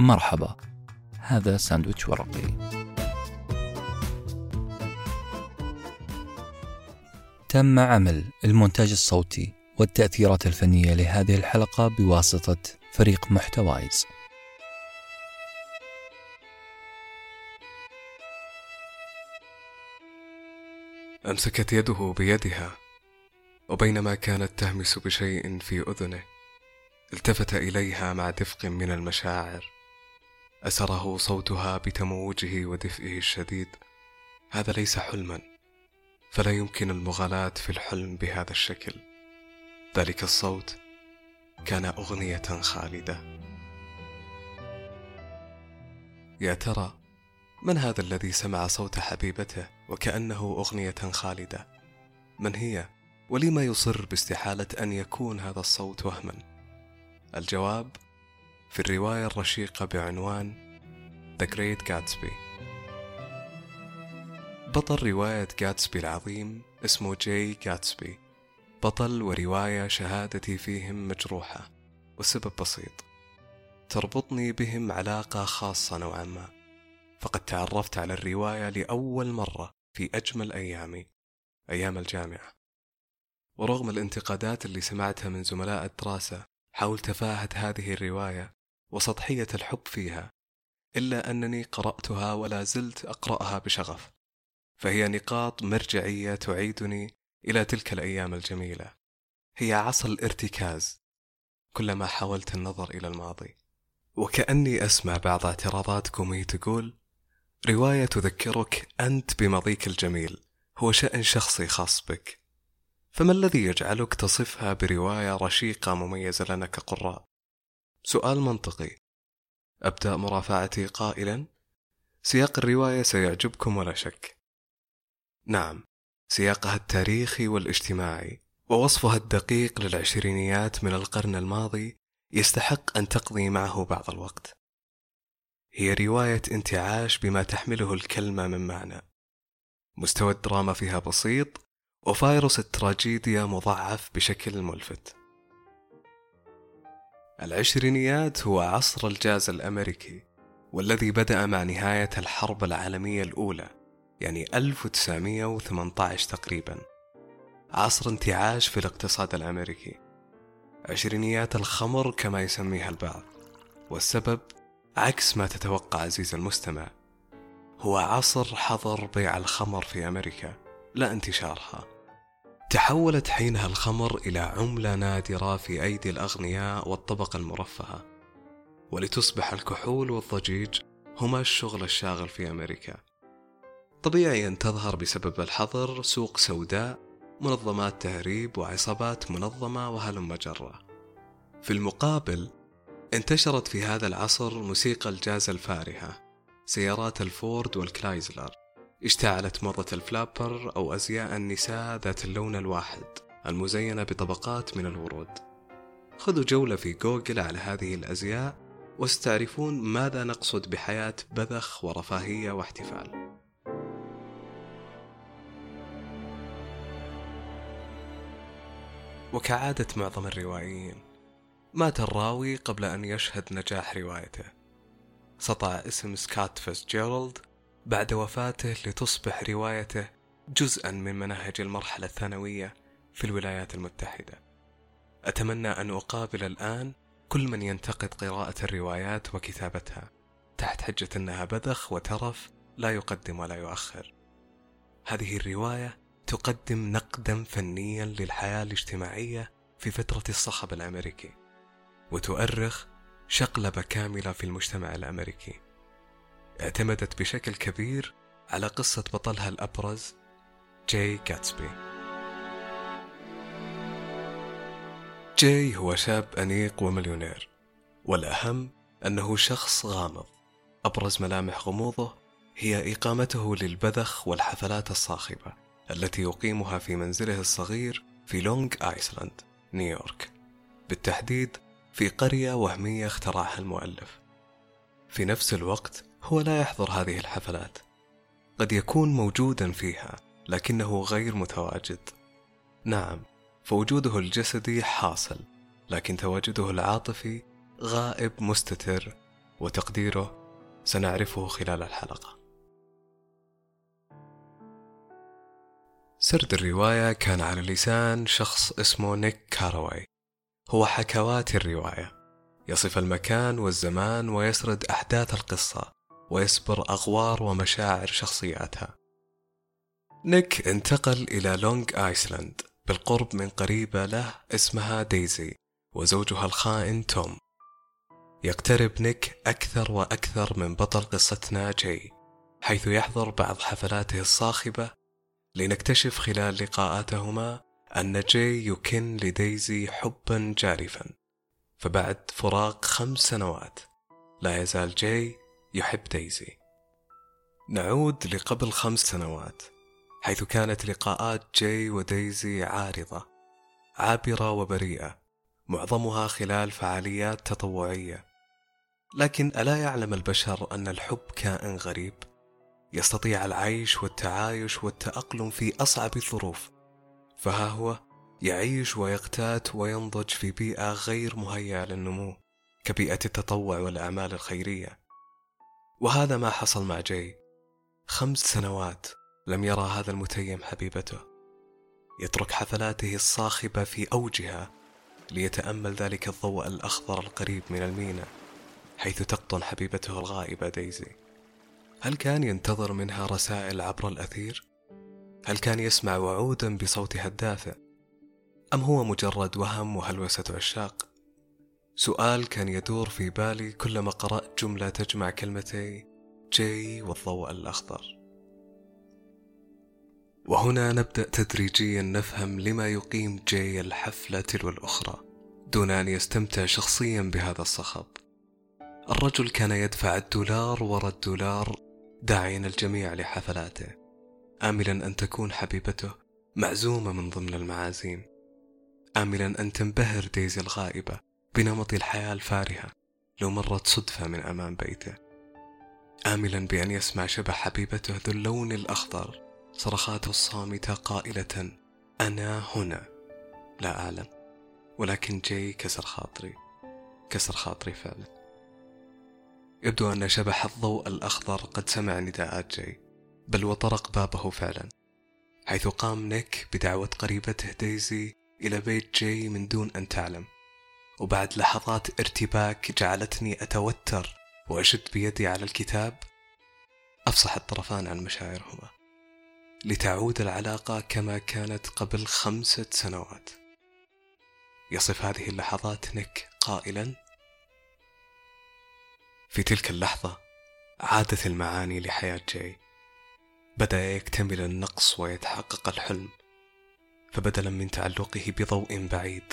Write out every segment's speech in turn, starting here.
مرحبا. هذا ساندويتش ورقي. تم عمل المونتاج الصوتي والتأثيرات الفنية لهذه الحلقة بواسطة فريق محتوايز. أمسكت يده بيدها وبينما كانت تهمس بشيء في أذنه التفت إليها مع دفق من المشاعر. أسره صوتها بتموجه ودفئه الشديد. هذا ليس حلما فلا يمكن المغالاة في الحلم بهذا الشكل. ذلك الصوت كان أغنية خالدة. يا ترى من هذا الذي سمع صوت حبيبته وكأنه أغنية خالدة؟ من هي؟ ولما يصر باستحالة أن يكون هذا الصوت وهما؟ الجواب في الرواية الرشيقة بعنوان The Great Gatsby. بطل رواية جاتسبي العظيم اسمه جاي جاتسبي بطل ورواية شهادتي فيهم مجروحة والسبب بسيط. تربطني بهم علاقة خاصة نوعا ما. فقد تعرفت على الرواية لأول مرة في أجمل أيامي أيام الجامعة. ورغم الانتقادات اللي سمعتها من زملاء الدراسة حول تفاهة هذه الرواية وسطحية الحب فيها إلا أنني قرأتها ولا زلت أقرأها بشغف فهي نقاط مرجعية تعيدني إلى تلك الأيام الجميلة. هي عصا الارتكاز كلما حاولت النظر إلى الماضي. وكأني أسمع بعض اعتراضاتكم هي تقول رواية تذكرك أنت بماضيك الجميل هو شأن شخصي خاص بك. فما الذي يجعلك تصفها برواية رشيقة مميزة لنا كقراء؟ سؤال منطقي. أبدأ مرافعتي قائلا. سياق الرواية سيعجبكم ولا شك؟ نعم سياقها التاريخي والاجتماعي ووصفها الدقيق للعشرينيات من القرن الماضي يستحق أن تقضي معه بعض الوقت. هي رواية انتعاش بما تحمله الكلمة من معنى. مستوى الدراما فيها بسيط وفيروس التراجيديا مضعف بشكل ملفت. العشرينيات هو عصر الجاز الأمريكي والذي بدأ مع نهاية الحرب العالمية الأولى يعني 1918 تقريبا. عصر انتعاش في الاقتصاد الأمريكي. عشرينيات الخمر كما يسميها البعض والسبب عكس ما تتوقع عزيز المستمع هو عصر حظر بيع الخمر في أمريكا لا انتشارها. تحولت حينها الخمر إلى عملة نادرة في أيدي الأغنياء والطبقة المرفهة ولتصبح الكحول والضجيج هما الشغل الشاغل في أمريكا. طبيعي أن تظهر بسبب الحظر سوق سوداء منظمات تهريب وعصابات منظمة وهلم جرة في المقابل انتشرت في هذا العصر موسيقى الجاز الفارهة سيارات الفورد والكرايزلر. اشتعلت موضة ال flapper أو أزياء النساء ذات اللون الواحد المزينة بطبقات من الورود. خذوا جولة في جوجل على هذه الأزياء وستعرفون ماذا نقصد بحياة بذخ ورفاهية واحتفال. وكعادة معظم الروائيين مات الراوي قبل أن يشهد نجاح روايته. سطع اسم سكات فيسجيرالد بعد وفاته لتصبح روايته جزءا من مناهج المرحلة الثانوية في الولايات المتحدة. أتمنى أن أقابل الآن كل من ينتقد قراءة الروايات وكتابتها. تحت حجة أنها بذخ وترف لا يقدم ولا يؤخر. هذه الرواية تقدم نقدا فنيا للحياة الاجتماعية في فترة الصخب الأمريكي وتؤرخ شقلبة كاملة في المجتمع الأمريكي. اعتمدت بشكل كبير على قصة بطلها الأبرز جاي جاتسبي جاي هو شاب أنيق ومليونير والأهم أنه شخص غامض. أبرز ملامح غموضه هي إقامته للبذخ والحفلات الصاخبة التي يقيمها في منزله الصغير في لونج آيسلاند نيويورك. بالتحديد في قرية وهمية اخترعها المؤلف. في نفس الوقت هو لا يحضر هذه الحفلات. قد يكون موجودا فيها لكنه غير متواجد. نعم فوجوده الجسدي حاصل لكن تواجده العاطفي غائب مستتر وتقديره سنعرفه خلال الحلقة. سرد الرواية كان على لسان شخص اسمه نيك كاراوي هو حكواتي الرواية. يصف المكان والزمان ويسرد أحداث القصة ويسبر أغوار ومشاعر شخصياتها. نيك انتقل إلى لونغ آيسلاند بالقرب من قريبة له اسمها ديزي وزوجها الخائن توم. يقترب نيك أكثر وأكثر من بطل قصتنا جاي حيث يحضر بعض حفلاته الصاخبة لنكتشف خلال لقاءاتهما أن جاي يكن لديزي حبا جارفا فبعد فراق خمس سنوات لا يزال جاي يحب ديزي نعود لقبل خمس سنوات حيث كانت لقاءات جاي وديزي عارضة عابرة وبريئة معظمها خلال فعاليات تطوعية. لكن ألا يعلم البشر أن الحب كائن غريب؟ يستطيع العيش والتعايش والتأقلم في أصعب الظروف. فها هو يعيش ويقتات وينضج في بيئة غير مهيئة للنمو كبيئة التطوع والأعمال الخيرية وهذا ما حصل مع جاي خمس سنوات لم يرى هذا المتيم حبيبته يترك حفلاته الصاخبة في أوجها ليتأمل ذلك الضوء الأخضر القريب من المينا حيث تقطن حبيبته الغائبة ديزي هل كان ينتظر منها رسائل عبر الأثير؟ هل كان يسمع وعودا بصوتها الدافئ؟ أم هو مجرد وهم وهلوسة عشاق؟ سؤال كان يدور في بالي كلما قرأت جملة تجمع كلمتي جي والضوء الأخضر. وهنا نبدأ تدريجيا نفهم لما يقيم جي الحفلة تلو الأخرى دون أن يستمتع شخصيا بهذا الصخب. الرجل كان يدفع الدولار وراء الدولار داعيا الجميع لحفلاته آملا أن تكون حبيبته معزومة من ضمن المعازيم. آملا أن تنبهر ديزي الغائبة بنمط الحياة الفارهة لو مرت صدفة من أمام بيته. آملا بأن يسمع شبح حبيبته ذو اللون الأخضر صرخاته الصامتة قائلة أنا هنا. لا أعلم ولكن جاي كسر خاطري كسر خاطري فعلا. يبدو أن شبح الضوء الأخضر قد سمع نداءات جاي بل وطرق بابه فعلا حيث قام نيك بدعوة قريبته ديزي إلى بيت جاي من دون أن تعلم. وبعد لحظات ارتباك جعلتني أتوتر وأشد بيدي على الكتاب. أفصح الطرفان عن مشاعرهما. لتعود العلاقة كما كانت قبل خمسة سنوات. يصف هذه اللحظات نيك قائلا في تلك اللحظة عادت المعاني لحياة جاي. بدأ يكتمل النقص ويتحقق الحلم. فبدلا من تعلقه بضوء بعيد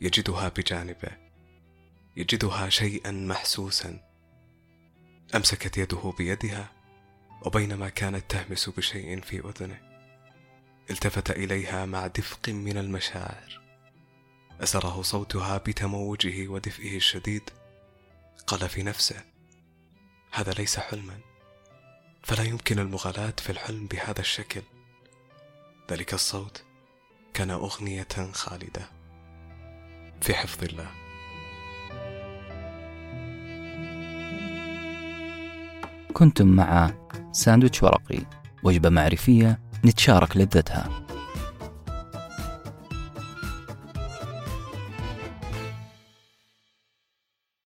يجدها بجانبه يجدها شيئا محسوسا. أمسكت يده بيدها وبينما كانت تهمس بشيء في أذنه التفت إليها مع دفق من المشاعر. أسره صوتها بتموجه ودفئه الشديد. قال في نفسه هذا ليس حلما فلا يمكن المغالاة في الحلم بهذا الشكل. ذلك الصوت كان أغنية خالدة في حفظ الله. كنتم مع ساندويتش ورقي وجبة معرفية نتشارك لذتها.